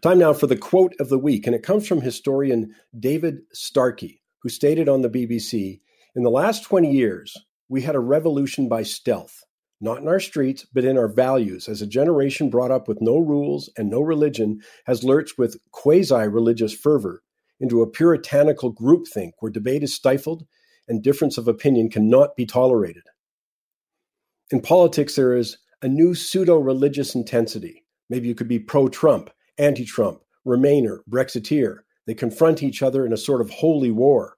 Time now for the quote of the week, and it comes from historian David Starkey, who stated on the BBC In the last 20 years, we had a revolution by stealth, not in our streets, but in our values, as a generation brought up with no rules and no religion has lurched with quasi religious fervor into a puritanical groupthink where debate is stifled and difference of opinion cannot be tolerated. In politics, there is a new pseudo religious intensity. Maybe you could be pro Trump anti Trump, Remainer, Brexiteer. They confront each other in a sort of holy war.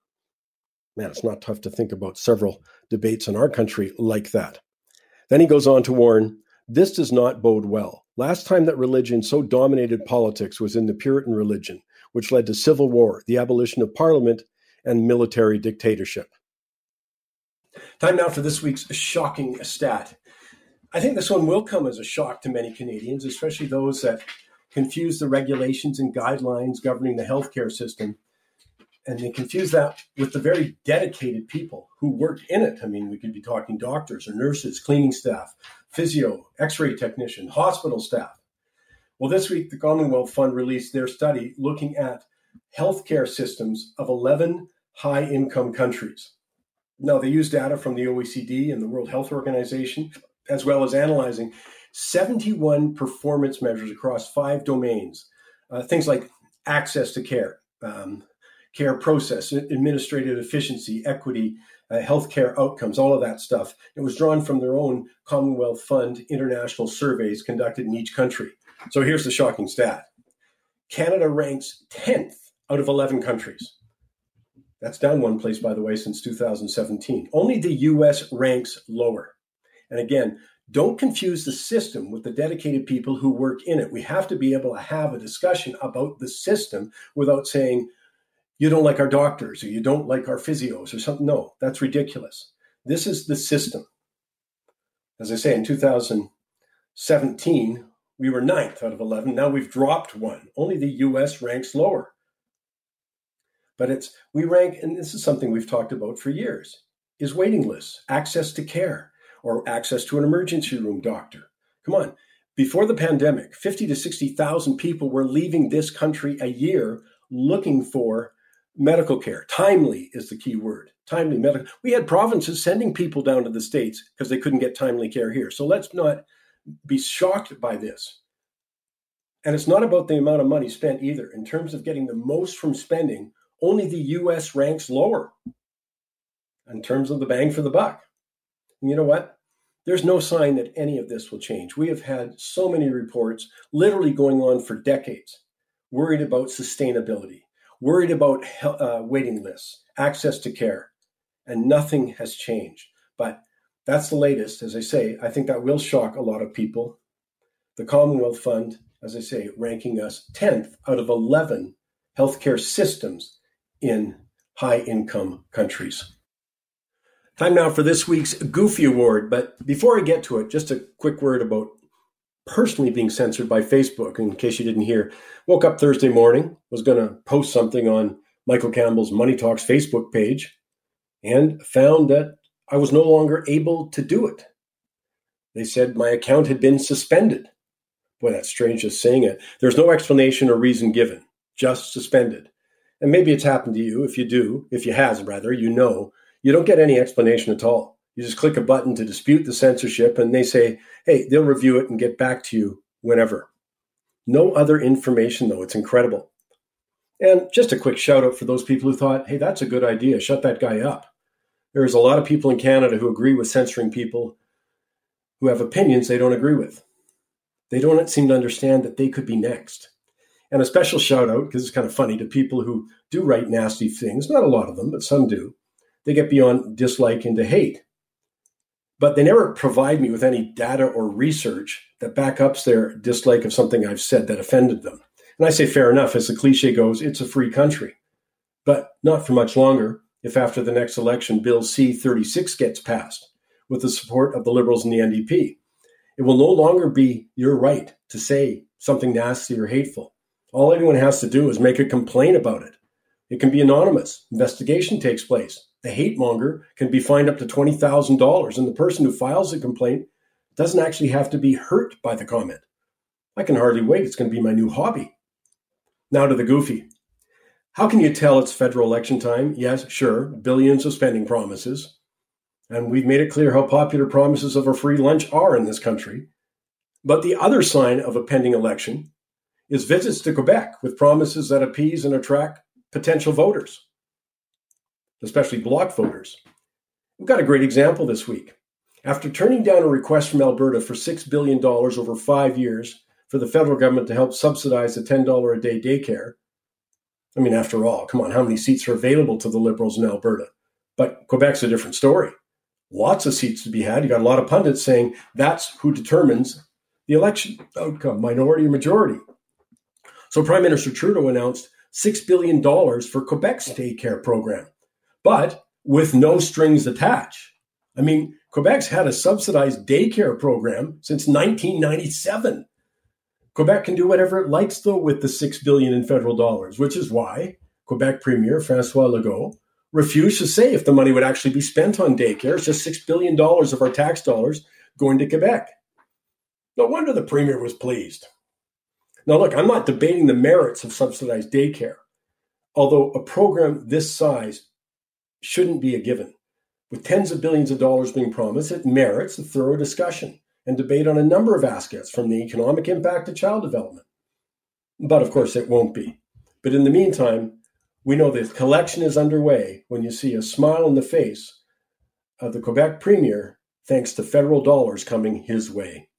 Man, it's not tough to think about several debates in our country like that. Then he goes on to warn this does not bode well. Last time that religion so dominated politics was in the Puritan religion, which led to civil war, the abolition of parliament, and military dictatorship. Time now for this week's shocking stat. I think this one will come as a shock to many Canadians, especially those that confuse the regulations and guidelines governing the healthcare system. And they confuse that with the very dedicated people who work in it. I mean, we could be talking doctors or nurses, cleaning staff, physio, x ray technician, hospital staff. Well, this week, the Commonwealth Fund released their study looking at healthcare systems of 11 high income countries. Now, they use data from the OECD and the World Health Organization, as well as analyzing 71 performance measures across five domains. Uh, things like access to care, um, care process, administrative efficiency, equity, uh, healthcare outcomes, all of that stuff. It was drawn from their own Commonwealth Fund international surveys conducted in each country. So here's the shocking stat Canada ranks 10th out of 11 countries. That's down one place, by the way, since 2017. Only the US ranks lower. And again, don't confuse the system with the dedicated people who work in it. We have to be able to have a discussion about the system without saying, you don't like our doctors or you don't like our physios or something. No, that's ridiculous. This is the system. As I say, in 2017, we were ninth out of 11. Now we've dropped one. Only the US ranks lower. But it's, we rank, and this is something we've talked about for years, is waiting lists, access to care or access to an emergency room doctor. Come on. Before the pandemic, 50 to 60,000 people were leaving this country a year looking for medical care. Timely is the key word. Timely medical. We had provinces sending people down to the States because they couldn't get timely care here. So let's not be shocked by this. And it's not about the amount of money spent either. In terms of getting the most from spending, only the US ranks lower in terms of the bang for the buck. And you know what? There's no sign that any of this will change. We have had so many reports literally going on for decades, worried about sustainability, worried about uh, waiting lists, access to care, and nothing has changed. But that's the latest. As I say, I think that will shock a lot of people. The Commonwealth Fund, as I say, ranking us 10th out of 11 healthcare systems in high income countries. Time now for this week's Goofy Award. But before I get to it, just a quick word about personally being censored by Facebook. In case you didn't hear, woke up Thursday morning, was going to post something on Michael Campbell's Money Talks Facebook page, and found that I was no longer able to do it. They said my account had been suspended. Boy, that's strange just saying it. There's no explanation or reason given, just suspended. And maybe it's happened to you. If you do, if you has rather, you know you don't get any explanation at all. You just click a button to dispute the censorship, and they say, hey, they'll review it and get back to you whenever. No other information, though. It's incredible. And just a quick shout out for those people who thought, hey, that's a good idea. Shut that guy up. There's a lot of people in Canada who agree with censoring people who have opinions they don't agree with. They don't seem to understand that they could be next. And a special shout out, because it's kind of funny, to people who do write nasty things. Not a lot of them, but some do they get beyond dislike into hate. But they never provide me with any data or research that back ups their dislike of something I've said that offended them. And I say, fair enough, as the cliche goes, it's a free country. But not for much longer if after the next election Bill C 36 gets passed with the support of the Liberals and the NDP. It will no longer be your right to say something nasty or hateful. All anyone has to do is make a complaint about it. It can be anonymous. Investigation takes place. The hate monger can be fined up to $20,000, and the person who files a complaint doesn't actually have to be hurt by the comment. I can hardly wait. It's going to be my new hobby. Now to the goofy. How can you tell it's federal election time? Yes, sure, billions of spending promises. And we've made it clear how popular promises of a free lunch are in this country. But the other sign of a pending election is visits to Quebec with promises that appease and attract potential voters, especially bloc voters. We've got a great example this week. After turning down a request from Alberta for $6 billion over five years for the federal government to help subsidize a $10 a day daycare, I mean, after all, come on, how many seats are available to the Liberals in Alberta? But Quebec's a different story. Lots of seats to be had. You got a lot of pundits saying that's who determines the election outcome, minority or majority. So Prime Minister Trudeau announced $6 billion for Quebec's daycare program, but with no strings attached. I mean, Quebec's had a subsidized daycare program since 1997. Quebec can do whatever it likes, though, with the six billion in federal dollars, which is why Quebec Premier Francois Legault refused to say if the money would actually be spent on daycare. It's just six billion dollars of our tax dollars going to Quebec. No wonder the Premier was pleased. Now, look, I'm not debating the merits of subsidized daycare, although a program this size shouldn't be a given. With tens of billions of dollars being promised, it merits a thorough discussion and debate on a number of aspects, from the economic impact to child development. But of course, it won't be. But in the meantime, we know the collection is underway when you see a smile on the face of the Quebec Premier thanks to federal dollars coming his way.